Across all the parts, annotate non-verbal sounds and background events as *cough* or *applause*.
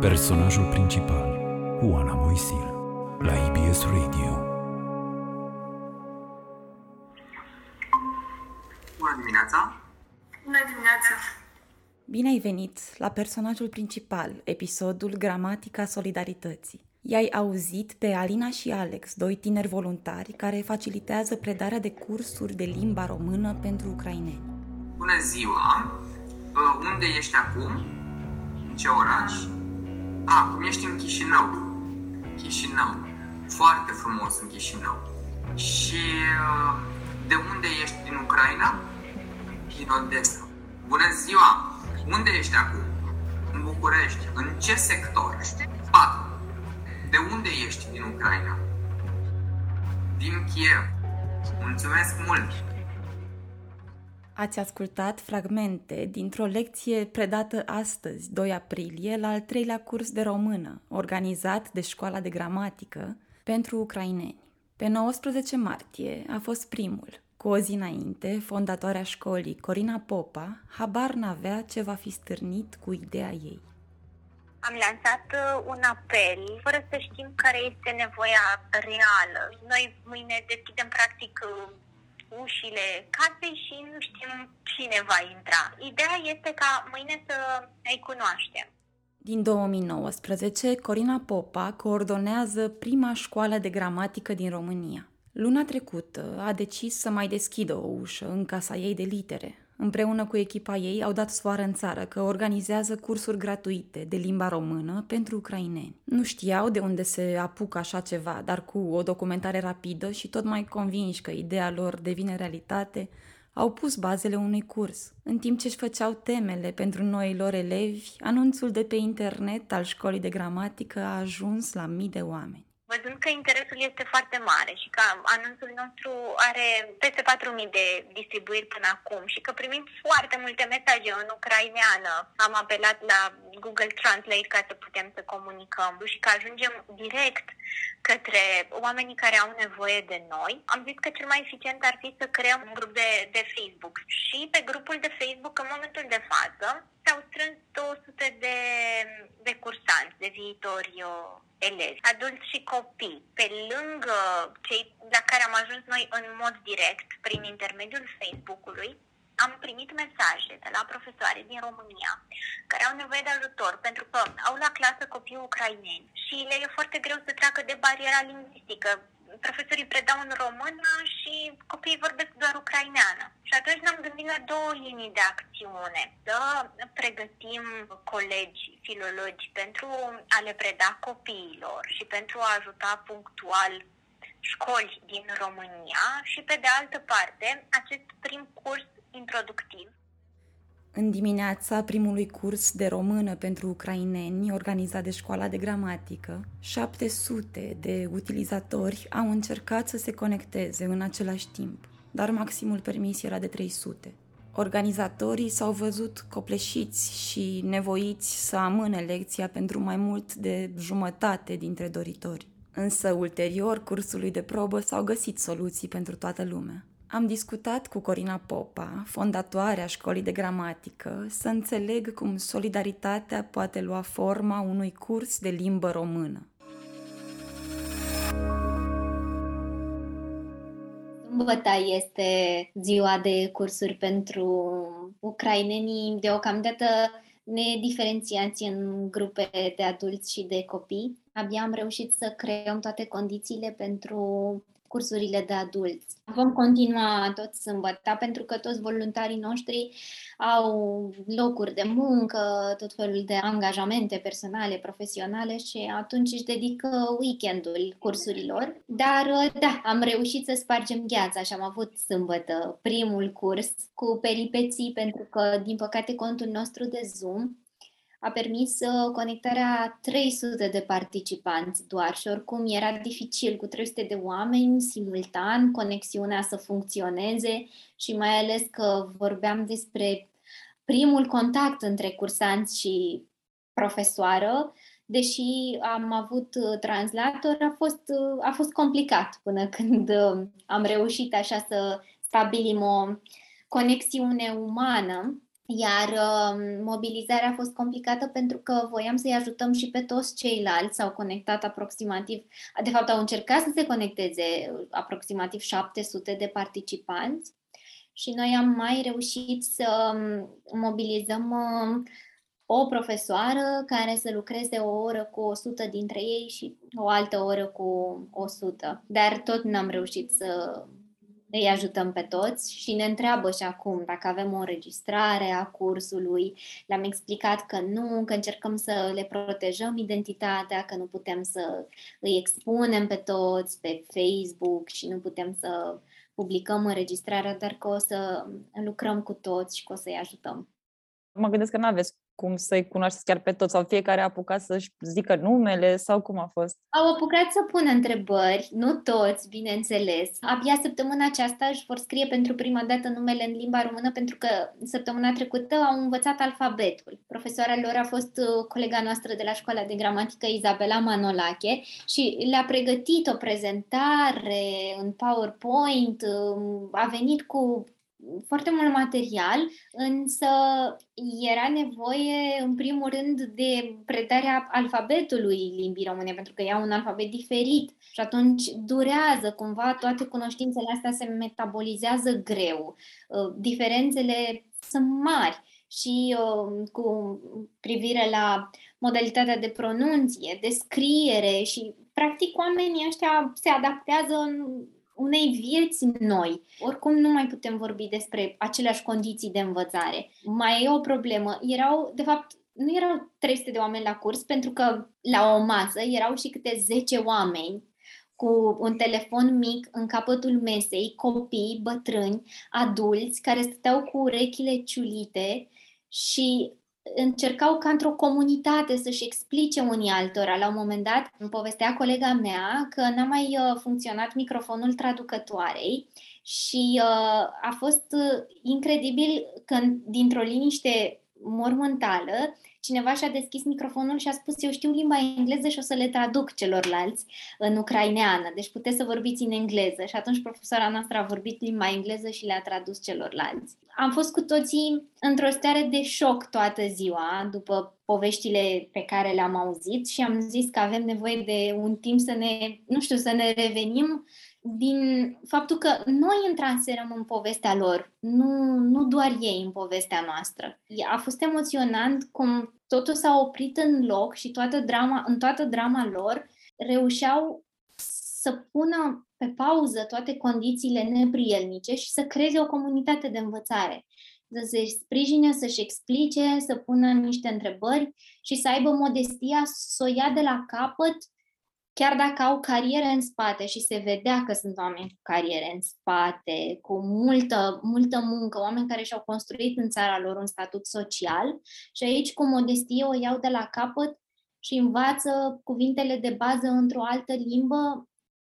Personajul principal, Oana Moisil, la IBS Radio. Bună dimineața! Bună dimineața! Bine ai venit la personajul principal, episodul Gramatica Solidarității. I-ai auzit pe Alina și Alex, doi tineri voluntari care facilitează predarea de cursuri de limba română pentru ucraineni. Bună ziua! Uh, Unde ești acum? În ce oraș? A, acum ești în Chișinău. Chișinău. Foarte frumos în Chișinău. Și uh, de unde ești din Ucraina? Din Odessa. Bună ziua! Unde ești acum? În București. În ce sector? 4. De unde ești din Ucraina? Din Kiev. Mulțumesc mult! Ați ascultat fragmente dintr-o lecție predată astăzi, 2 aprilie, la al treilea curs de română, organizat de Școala de Gramatică pentru ucraineni. Pe 19 martie a fost primul. Cu o zi înainte, fondatoarea școlii, Corina Popa, habar n-avea ce va fi stârnit cu ideea ei. Am lansat uh, un apel fără să știm care este nevoia reală. Noi mâine deschidem practic uh, ușile casei și nu știm cine va intra. Ideea este ca mâine să îi cunoaștem. Din 2019, Corina Popa coordonează prima școală de gramatică din România. Luna trecută a decis să mai deschidă o ușă în casa ei de litere. Împreună cu echipa ei au dat soară în țară că organizează cursuri gratuite de limba română pentru ucraineni. Nu știau de unde se apucă așa ceva, dar cu o documentare rapidă și tot mai convinși că ideea lor devine realitate, au pus bazele unui curs. În timp ce își făceau temele pentru noilor elevi, anunțul de pe internet al școlii de gramatică a ajuns la mii de oameni. Văzând că interesul este foarte mare și că anunțul nostru are peste 4.000 de distribuiri până acum și că primim foarte multe mesaje în ucraineană, am apelat la Google Translate ca să putem să comunicăm și că ajungem direct către oamenii care au nevoie de noi, am zis că cel mai eficient ar fi să creăm un grup de, de Facebook. Și pe grupul de Facebook, în momentul de față, s-au strâns 200 de, de cursanți, de viitori uh, elevi, adulți și copii, pe lângă cei la care am ajuns noi în mod direct, prin intermediul Facebook-ului, am primit mesaje de la profesoare din România care au nevoie de ajutor pentru că au la clasă copii ucraineni și le e foarte greu să treacă de bariera lingvistică. Profesorii predau în română și copiii vorbesc doar ucraineană. Și atunci ne-am gândit la două linii de acțiune. Să pregătim colegi, filologi pentru a le preda copiilor și pentru a ajuta punctual școli din România și, pe de altă parte, acest prim curs introductiv. În dimineața primului curs de română pentru ucraineni, organizat de școala de gramatică, 700 de utilizatori au încercat să se conecteze în același timp, dar maximul permis era de 300. Organizatorii s-au văzut copleșiți și nevoiți să amâne lecția pentru mai mult de jumătate dintre doritori. Însă, ulterior cursului de probă s-au găsit soluții pentru toată lumea. Am discutat cu Corina Popa, fondatoarea școlii de gramatică, să înțeleg cum solidaritatea poate lua forma unui curs de limbă română. Sâmbătă este ziua de cursuri pentru ucrainenii. Deocamdată ne diferențiați în grupe de adulți și de copii. Abia am reușit să creăm toate condițiile pentru cursurile de adulți. Vom continua tot sâmbătă pentru că toți voluntarii noștri au locuri de muncă, tot felul de angajamente personale, profesionale și atunci își dedică weekendul cursurilor. Dar da, am reușit să spargem gheața și am avut sâmbătă primul curs cu peripeții pentru că, din păcate, contul nostru de Zoom a permis uh, conectarea 300 de participanți doar și oricum era dificil cu 300 de oameni simultan, conexiunea să funcționeze și mai ales că vorbeam despre primul contact între cursanți și profesoară, deși am avut uh, translator, a fost, uh, a fost complicat până când am reușit așa să stabilim o conexiune umană iar uh, mobilizarea a fost complicată pentru că voiam să-i ajutăm și pe toți ceilalți. S-au conectat aproximativ, de fapt au încercat să se conecteze aproximativ 700 de participanți și noi am mai reușit să um, mobilizăm uh, o profesoară care să lucreze o oră cu 100 dintre ei și o altă oră cu 100. Dar tot n-am reușit să îi ajutăm pe toți și ne întreabă și acum dacă avem o înregistrare a cursului. Le-am explicat că nu, că încercăm să le protejăm identitatea, că nu putem să îi expunem pe toți pe Facebook și nu putem să publicăm înregistrarea, dar că o să lucrăm cu toți și că o să-i ajutăm. Mă gândesc că nu aveți cum să-i cunoașteți chiar pe toți sau fiecare a apucat să-și zică numele sau cum a fost? Au apucat să pună întrebări, nu toți, bineînțeles. Abia săptămâna aceasta își vor scrie pentru prima dată numele în limba română pentru că săptămâna trecută au învățat alfabetul. Profesoara lor a fost uh, colega noastră de la școala de gramatică Izabela Manolache și le-a pregătit o prezentare în PowerPoint, um, a venit cu foarte mult material, însă era nevoie, în primul rând, de predarea alfabetului limbii române, pentru că ea un alfabet diferit și atunci durează cumva, toate cunoștințele astea se metabolizează greu. Uh, diferențele sunt mari și uh, cu privire la modalitatea de pronunție, de scriere și practic oamenii ăștia se adaptează în unei vieți noi. Oricum nu mai putem vorbi despre aceleași condiții de învățare. Mai e o problemă. Erau, de fapt, nu erau 300 de oameni la curs, pentru că la o masă erau și câte 10 oameni cu un telefon mic în capătul mesei, copii, bătrâni, adulți, care stăteau cu urechile ciulite și încercau ca într-o comunitate să-și explice unii altora. La un moment dat îmi povestea colega mea că n-a mai uh, funcționat microfonul traducătoarei și uh, a fost uh, incredibil că dintr-o liniște mormântală cineva și-a deschis microfonul și a spus eu știu limba engleză și o să le traduc celorlalți în ucraineană, deci puteți să vorbiți în engleză. Și atunci profesoara noastră a vorbit limba engleză și le-a tradus celorlalți. Am fost cu toții într-o stare de șoc toată ziua după poveștile pe care le-am auzit și am zis că avem nevoie de un timp să ne, nu știu, să ne revenim din faptul că noi intraserăm în povestea lor, nu, nu doar ei în povestea noastră. A fost emoționant cum totul s-a oprit în loc și toată drama, în toată drama lor reușeau să pună pe pauză toate condițiile neprielnice și să creeze o comunitate de învățare. Să se sprijine, să-și explice, să pună niște întrebări și să aibă modestia să o ia de la capăt chiar dacă au cariere în spate și se vedea că sunt oameni cu cariere în spate, cu multă, multă muncă, oameni care și-au construit în țara lor un statut social și aici cu modestie o iau de la capăt și învață cuvintele de bază într-o altă limbă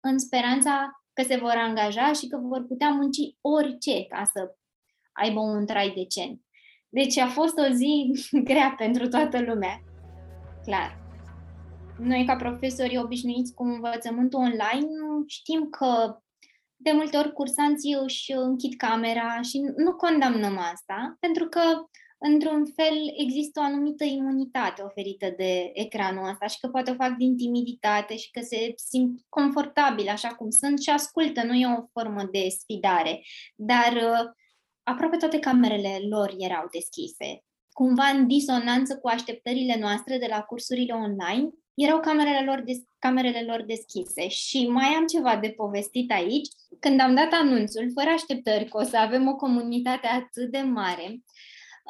în speranța că se vor angaja și că vor putea munci orice ca să aibă un trai decent. Deci a fost o zi *laughs* grea pentru toată lumea. Clar. Noi, ca profesori obișnuiți cu învățământul online, știm că de multe ori cursanții își închid camera și nu condamnăm asta, pentru că, într-un fel, există o anumită imunitate oferită de ecranul ăsta și că poate o fac din timiditate și că se simt confortabil așa cum sunt și ascultă, nu e o formă de sfidare. Dar uh, aproape toate camerele lor erau deschise, cumva în disonanță cu așteptările noastre de la cursurile online erau camerele lor, des- camerele lor deschise. Și mai am ceva de povestit aici. Când am dat anunțul, fără așteptări că o să avem o comunitate atât de mare,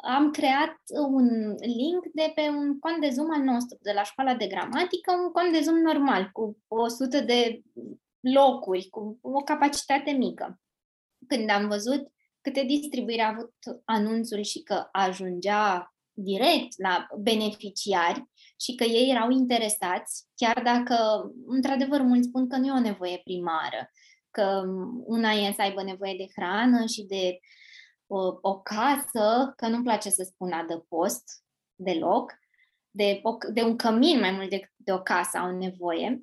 am creat un link de pe un cont de Zoom al nostru, de la școala de gramatică, un cont de Zoom normal, cu 100 de locuri, cu o capacitate mică. Când am văzut câte distribuire a avut anunțul și că ajungea direct la beneficiari, și că ei erau interesați, chiar dacă, într-adevăr, mulți spun că nu e o nevoie primară, că una e să aibă nevoie de hrană și de o, o casă, că nu-mi place să spun adăpost deloc, de, o, de un cămin mai mult decât de o casă au nevoie.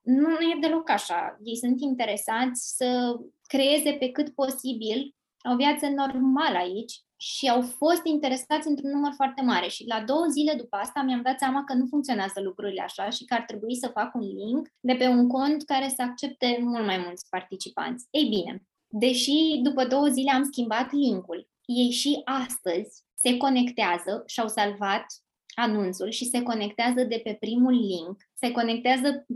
Nu, nu e deloc așa. Ei sunt interesați să creeze pe cât posibil o viață normală aici, și au fost interesați într-un număr foarte mare. Și la două zile după asta mi-am dat seama că nu funcționează lucrurile așa și că ar trebui să fac un link de pe un cont care să accepte mult mai mulți participanți. Ei bine, deși după două zile am schimbat linkul, ei și astăzi se conectează și au salvat anunțul și se conectează de pe primul link, se conectează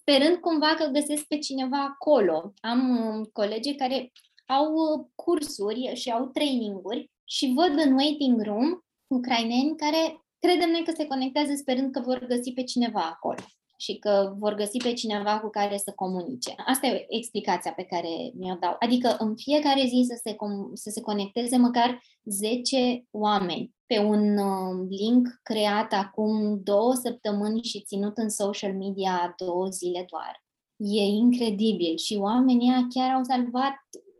sperând cumva că găsesc pe cineva acolo. Am uh, colegi care au uh, cursuri și au traininguri și văd în waiting room ucraineni care credem noi că se conectează sperând că vor găsi pe cineva acolo și că vor găsi pe cineva cu care să comunice. Asta e explicația pe care mi-o dau. Adică în fiecare zi să se, com- să se conecteze măcar 10 oameni pe un uh, link creat acum două săptămâni și ținut în social media două zile doar. E incredibil și oamenii chiar au salvat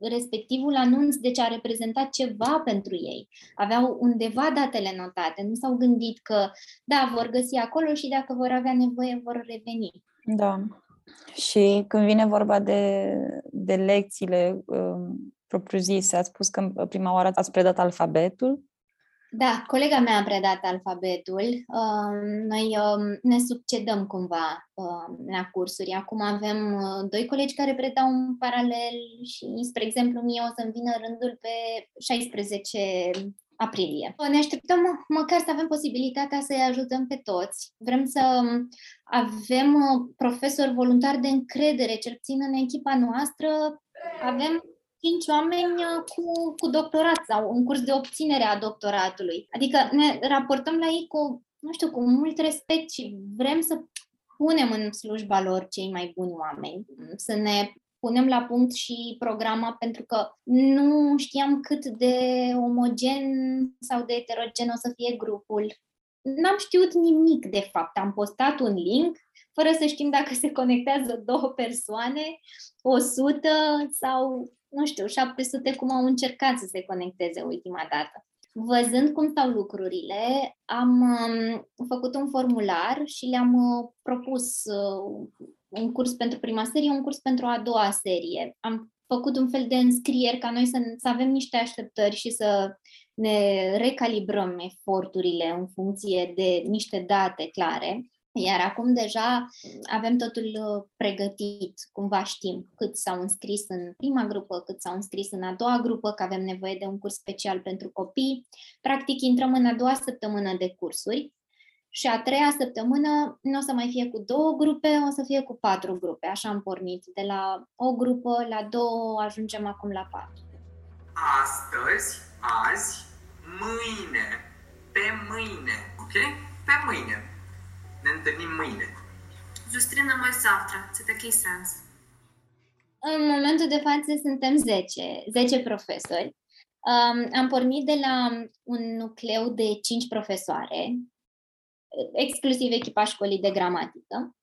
respectivul anunț, deci a reprezentat ceva pentru ei. Aveau undeva datele notate, nu s-au gândit că, da, vor găsi acolo și dacă vor avea nevoie, vor reveni. Da. Și când vine vorba de, de lecțiile um, propriu-zise, ați spus că prima oară ați predat alfabetul, da, colega mea a predat alfabetul. Um, noi um, ne succedăm cumva um, la cursuri. Acum avem uh, doi colegi care predau în paralel și, spre exemplu, mie o să-mi vină rândul pe 16 aprilie. Ne așteptăm măcar să avem posibilitatea să-i ajutăm pe toți. Vrem să avem uh, profesori voluntari de încredere, cel puțin în echipa noastră. Avem cinci oameni uh, cu, cu doctorat sau în curs de obținere a doctoratului. Adică ne raportăm la ei cu, nu știu, cu mult respect și vrem să punem în slujba lor cei mai buni oameni, să ne punem la punct și programa pentru că nu știam cât de omogen sau de heterogen o să fie grupul. N-am știut nimic, de fapt. Am postat un link fără să știm dacă se conectează două persoane, 100 sau nu știu, 700 cum au încercat să se conecteze ultima dată. Văzând cum stau lucrurile, am um, făcut un formular și le-am uh, propus uh, un curs pentru prima serie, un curs pentru a doua serie. Am făcut un fel de înscrieri ca noi să, să avem niște așteptări și să ne recalibrăm eforturile în funcție de niște date clare. Iar acum deja avem totul uh, pregătit, cumva știm cât s-au înscris în prima grupă, cât s-au înscris în a doua grupă, că avem nevoie de un curs special pentru copii. Practic intrăm în a doua săptămână de cursuri și a treia săptămână nu o să mai fie cu două grupe, o să fie cu patru grupe. Așa am pornit. De la o grupă la două ajungem acum la patru. Astăzi, azi, mâine, pe mâine, ok? Pe mâine ne întâlnim mâine. Зустрінемось завтра. Це такий сенс. În momentul de față suntem 10, 10 profesori. Um, am pornit de la un nucleu de 5 profesoare, exclusiv echipa școlii de gramatică,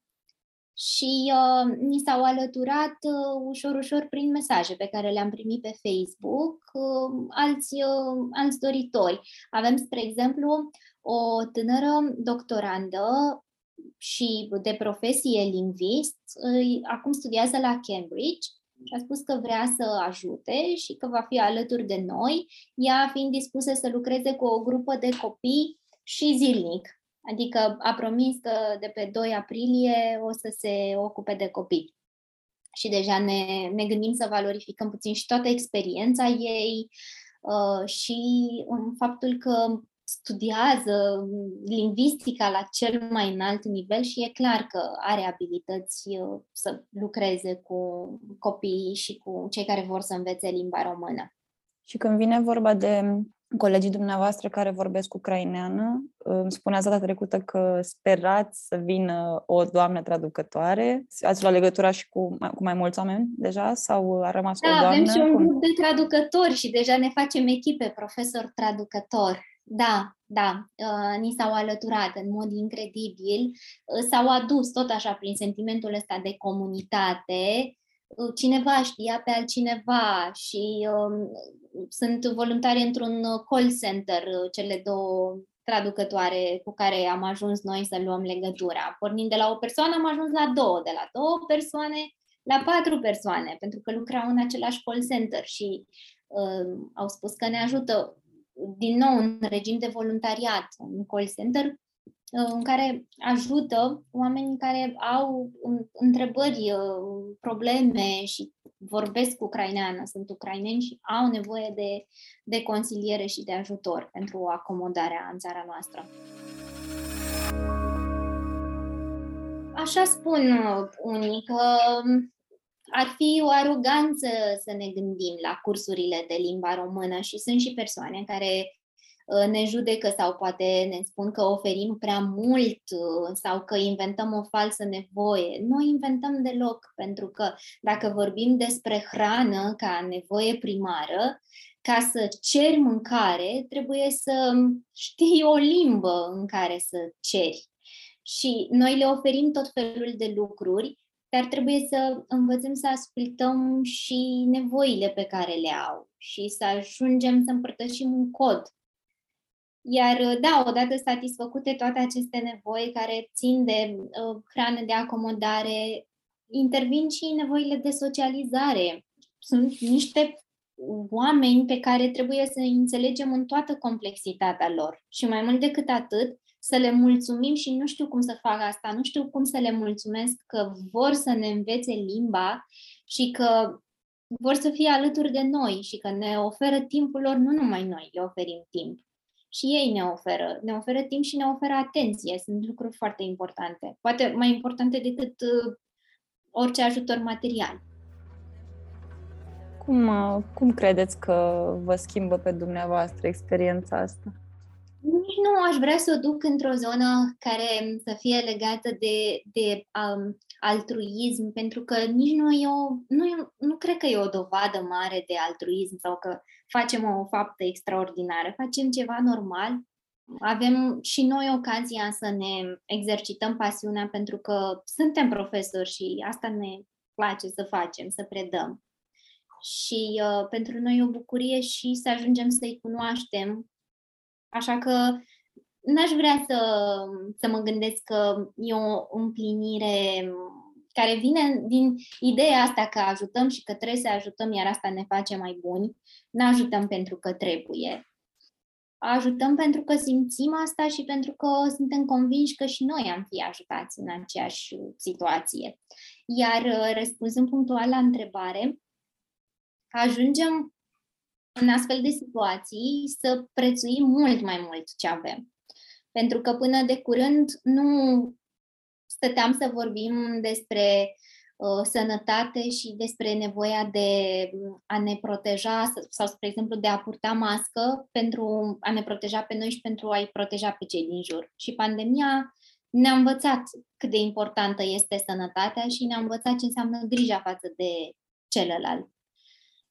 și uh, ni s-au alăturat uh, ușor, ușor prin mesaje pe care le-am primit pe Facebook uh, alți, uh, alți doritori. Avem, spre exemplu, o tânără doctorandă și de profesie lingvist, acum studiază la Cambridge și a spus că vrea să ajute și că va fi alături de noi, ea fiind dispusă să lucreze cu o grupă de copii și zilnic. Adică a promis că de pe 2 aprilie o să se ocupe de copii. Și deja ne, ne gândim să valorificăm puțin și toată experiența ei uh, și um, faptul că studiază lingvistica la cel mai înalt nivel și e clar că are abilități uh, să lucreze cu copiii și cu cei care vor să învețe limba română. Și când vine vorba de colegii dumneavoastră care vorbesc ucraineană, îmi spuneați data trecută că sperați să vină o doamnă traducătoare. Ați luat legătura și cu, cu mai mulți oameni deja sau a rămas da, o doamnă? avem și un grup de traducători și deja ne facem echipe, profesor traducător. Da, da, uh, ni s-au alăturat în mod incredibil, uh, s-au adus tot așa prin sentimentul ăsta de comunitate, uh, cineva știa pe altcineva și uh, sunt voluntari într-un call center, uh, cele două traducătoare cu care am ajuns noi să luăm legătura. Pornind de la o persoană, am ajuns la două, de la două persoane la patru persoane, pentru că lucrau în același call center și uh, au spus că ne ajută din nou în regim de voluntariat, în call center, uh, în care ajută oamenii care au întrebări, uh, probleme și vorbesc ucraineană, sunt ucraineni și au nevoie de, de consiliere și de ajutor pentru acomodarea în țara noastră. Așa spun uh, unii că um, ar fi o aroganță să ne gândim la cursurile de limba română și sunt și persoane care uh, ne judecă sau poate ne spun că oferim prea mult uh, sau că inventăm o falsă nevoie. Nu inventăm deloc, pentru că dacă vorbim despre hrană ca nevoie primară, ca să ceri mâncare, trebuie să știi o limbă în care să ceri. Și noi le oferim tot felul de lucruri dar trebuie să învățăm să ascultăm și nevoile pe care le au și să ajungem să împărtășim un cod. Iar, da, odată satisfăcute toate aceste nevoi care țin de uh, hrană, de acomodare, intervin și nevoile de socializare. Sunt niște oameni pe care trebuie să înțelegem în toată complexitatea lor. Și mai mult decât atât, să le mulțumim și nu știu cum să fac asta, nu știu cum să le mulțumesc că vor să ne învețe limba și că vor să fie alături de noi și că ne oferă timpul lor, nu numai noi le oferim timp. Și ei ne oferă, ne oferă timp și ne oferă atenție. Sunt lucruri foarte importante. Poate mai importante decât uh, orice ajutor material. Cum, uh, cum credeți că vă schimbă pe dumneavoastră experiența asta? Nici nu aș vrea să o duc într-o zonă care să fie legată de, de um, altruism, pentru că nici nu e o, nu, e, nu cred că e o dovadă mare de altruism sau că facem o faptă extraordinară. Facem ceva normal. Avem și noi ocazia să ne exercităm pasiunea pentru că suntem profesori și asta ne place să facem, să predăm. Și uh, pentru noi e o bucurie și să ajungem să-i cunoaștem Așa că n-aș vrea să, să mă gândesc că e o împlinire care vine din ideea asta că ajutăm și că trebuie să ajutăm, iar asta ne face mai buni. Nu ajutăm pentru că trebuie. Ajutăm pentru că simțim asta și pentru că suntem convinși că și noi am fi ajutați în aceeași situație. Iar răspunzând punctual la întrebare, ajungem în astfel de situații să prețuim mult mai mult ce avem. Pentru că până de curând nu stăteam să vorbim despre uh, sănătate și despre nevoia de a ne proteja sau, spre exemplu, de a purta mască pentru a ne proteja pe noi și pentru a-i proteja pe cei din jur. Și pandemia ne-a învățat cât de importantă este sănătatea și ne-a învățat ce înseamnă grija față de celălalt.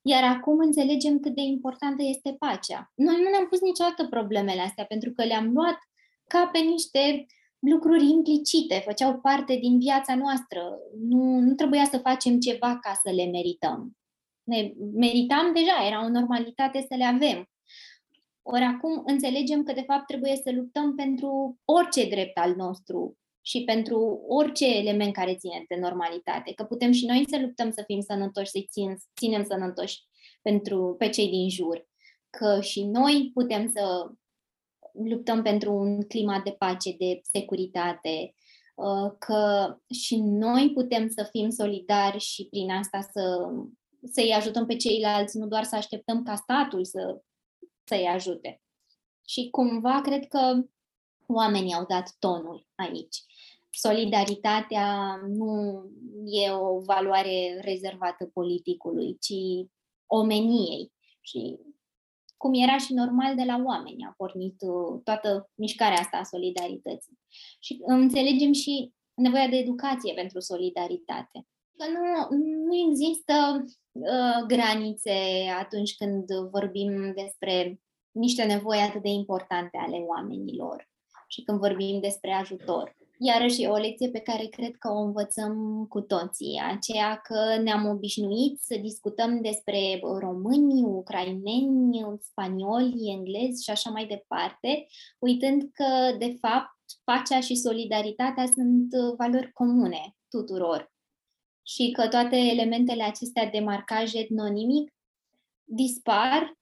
Iar acum înțelegem cât de importantă este pacea. Noi nu ne-am pus niciodată problemele astea, pentru că le-am luat ca pe niște lucruri implicite, făceau parte din viața noastră. Nu, nu trebuia să facem ceva ca să le merităm. Ne meritam deja, era o normalitate să le avem. Ori acum înțelegem că, de fapt, trebuie să luptăm pentru orice drept al nostru, și pentru orice element care ține de normalitate. Că putem și noi să luptăm să fim sănătoși, să-i țin, ținem sănătoși pentru, pe cei din jur. Că și noi putem să luptăm pentru un climat de pace, de securitate, uh, că și noi putem să fim solidari și prin asta să, să-i ajutăm pe ceilalți, nu doar să așteptăm ca statul să, să-i ajute. Și cumva cred că oamenii au dat tonul aici solidaritatea nu e o valoare rezervată politicului, ci omeniei. Și cum era și normal de la oameni, a pornit uh, toată mișcarea asta a solidarității. Și înțelegem și nevoia de educație pentru solidaritate. Că nu, nu există uh, granițe atunci când vorbim despre niște nevoi atât de importante ale oamenilor și când vorbim despre ajutor iarăși e o lecție pe care cred că o învățăm cu toții, aceea că ne-am obișnuit să discutăm despre români, ucraineni, spanioli, englezi și așa mai departe, uitând că, de fapt, pacea și solidaritatea sunt valori comune tuturor și că toate elementele acestea de marcaj etnonimic dispar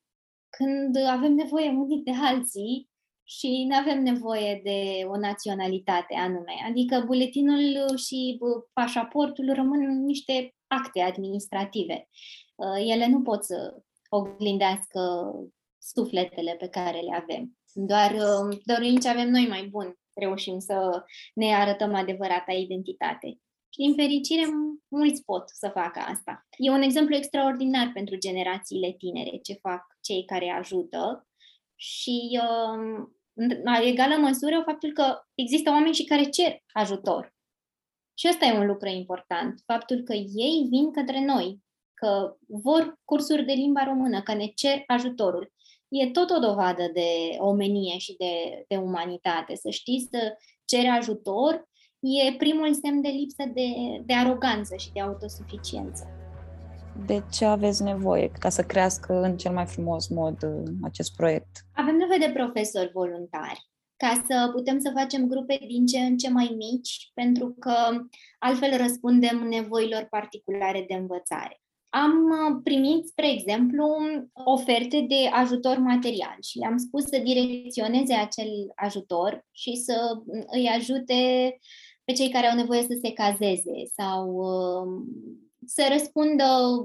când avem nevoie unii de alții și nu avem nevoie de o naționalitate anume. Adică buletinul și pașaportul rămân niște acte administrative. Uh, ele nu pot să oglindească sufletele pe care le avem. Doar, uh, doar ce avem noi mai bun reușim să ne arătăm adevărata identitate. Și din fericire, mulți pot să facă asta. E un exemplu extraordinar pentru generațiile tinere, ce fac cei care ajută și uh, în egală măsură faptul că există oameni și care cer ajutor. Și ăsta e un lucru important, faptul că ei vin către noi, că vor cursuri de limba română, că ne cer ajutorul. E tot o dovadă de omenie și de, de umanitate. Să știți să ceri ajutor e primul semn de lipsă de, de aroganță și de autosuficiență. De ce aveți nevoie ca să crească în cel mai frumos mod uh, acest proiect? Avem nevoie de profesori voluntari ca să putem să facem grupe din ce în ce mai mici, pentru că altfel răspundem nevoilor particulare de învățare. Am uh, primit, spre exemplu, oferte de ajutor material și le-am spus să direcționeze acel ajutor și să îi ajute pe cei care au nevoie să se cazeze sau uh, să răspundă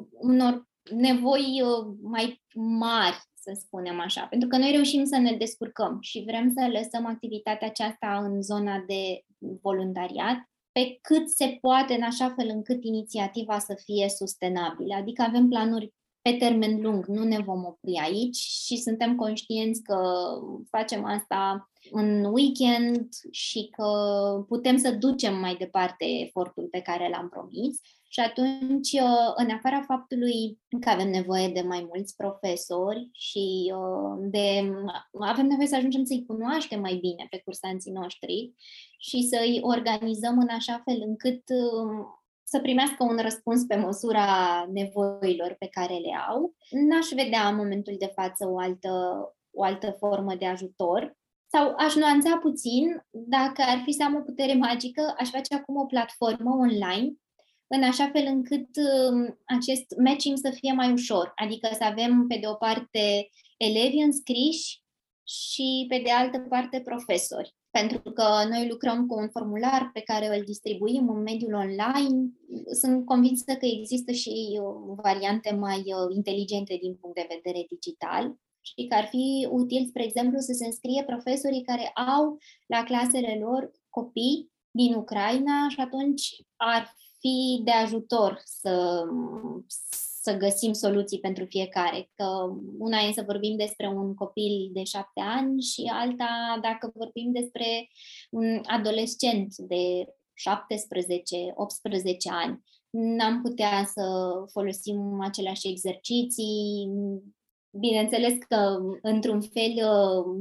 unor nevoi uh, mai mari, să spunem așa, pentru că noi reușim să ne descurcăm și vrem să lăsăm activitatea aceasta în zona de voluntariat pe cât se poate, în așa fel încât inițiativa să fie sustenabilă. Adică avem planuri pe termen lung, nu ne vom opri aici și suntem conștienți că facem asta în weekend și că putem să ducem mai departe efortul pe care l-am promis. Și atunci, în afara faptului că avem nevoie de mai mulți profesori și de avem nevoie să ajungem să-i cunoaștem mai bine pe cursanții noștri și să-i organizăm în așa fel încât să primească un răspuns pe măsura nevoilor pe care le au. N-aș vedea în momentul de față o altă, o altă formă de ajutor. Sau aș nuanța puțin, dacă ar fi să am o putere magică, aș face acum o platformă online în așa fel încât um, acest matching să fie mai ușor. Adică să avem, pe de o parte, elevi înscriși și, pe de altă parte, profesori pentru că noi lucrăm cu un formular pe care îl distribuim în mediul online. Sunt convinsă că există și uh, variante mai uh, inteligente din punct de vedere digital și că ar fi util, spre exemplu, să se înscrie profesorii care au la clasele lor copii din Ucraina și atunci ar fi de ajutor să, să găsim soluții pentru fiecare. Că una e să vorbim despre un copil de șapte ani și alta dacă vorbim despre un adolescent de 17-18 ani. N-am putea să folosim aceleași exerciții, Bineînțeles că, într-un fel,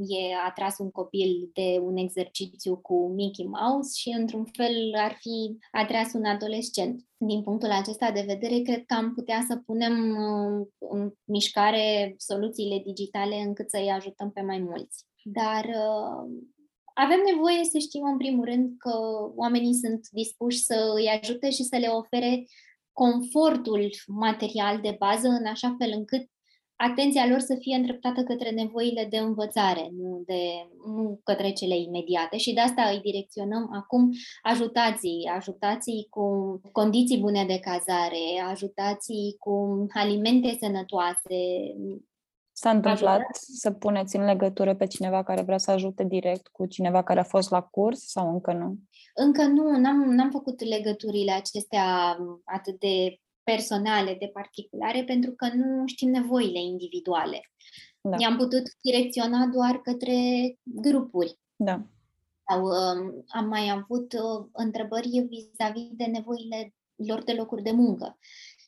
e atras un copil de un exercițiu cu Mickey Mouse și, într-un fel, ar fi atras un adolescent. Din punctul acesta de vedere, cred că am putea să punem uh, în mișcare soluțiile digitale încât să-i ajutăm pe mai mulți. Dar uh, avem nevoie să știm, în primul rând, că oamenii sunt dispuși să îi ajute și să le ofere confortul material de bază în așa fel încât atenția lor să fie îndreptată către nevoile de învățare, nu, de, nu către cele imediate și de asta îi direcționăm acum ajutații, ajutații cu condiții bune de cazare, ajutații cu alimente sănătoase. S-a întâmplat Ajutat? să puneți în legătură pe cineva care vrea să ajute direct cu cineva care a fost la curs sau încă nu? Încă nu, n-am, n-am făcut legăturile acestea atât de personale, de particulare, pentru că nu știm nevoile individuale. Da. I-am putut direcționa doar către grupuri. Da. Sau um, am mai avut uh, întrebări vis-a-vis de nevoile lor de locuri de muncă.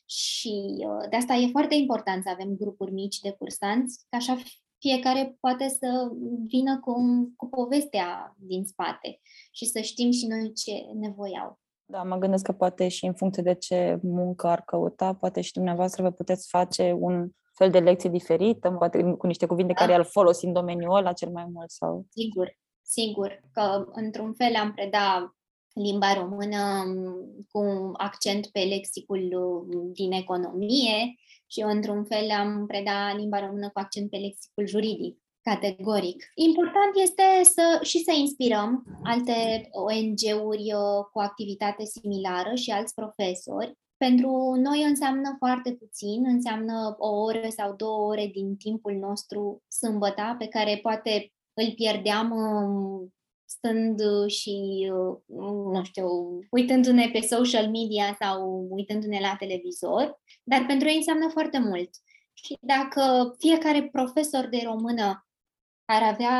Și uh, de asta e foarte important să avem grupuri mici de cursanți, ca așa fiecare poate să vină cu, cu povestea din spate și să știm și noi ce nevoi au. Da, mă gândesc că poate și în funcție de ce muncă ar căuta, poate și dumneavoastră vă puteți face un fel de lecție diferită, poate cu niște cuvinte da. care îl folosi în domeniul ăla cel mai mult. sau. Sigur, sigur că într-un fel am predat limba română cu accent pe lexicul din economie și eu, într-un fel, am predat limba română cu accent pe lexicul juridic. Categoric. Important este să și să inspirăm alte ONG-uri uh, cu activitate similară și alți profesori. Pentru noi înseamnă foarte puțin, înseamnă o oră sau două ore din timpul nostru sâmbăta, pe care poate îl pierdeam um, stând și, uh, nu știu, uitându-ne pe social media sau uitându-ne la televizor, dar pentru ei înseamnă foarte mult. Și dacă fiecare profesor de română ar avea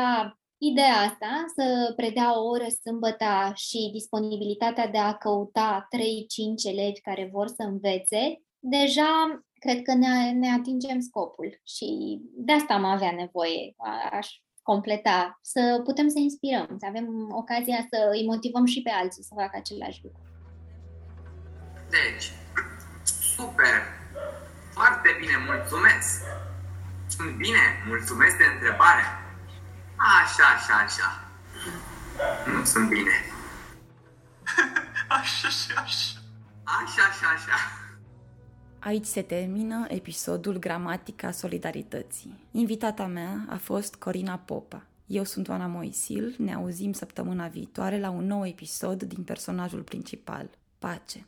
ideea asta, să predea o oră sâmbătă și disponibilitatea de a căuta 3-5 elevi care vor să învețe, deja cred că ne, ne atingem scopul și de asta am avea nevoie. Aș completa, să putem să inspirăm, să avem ocazia să îi motivăm și pe alții să facă același lucru. Deci, super! Foarte bine, mulțumesc! Sunt bine, mulțumesc de întrebare! Așa, așa, așa. Nu sunt bine. așa și așa. Așa, așa, așa. Aici se termină episodul Gramatica Solidarității. Invitata mea a fost Corina Popa. Eu sunt Oana Moisil, ne auzim săptămâna viitoare la un nou episod din personajul principal. Pace!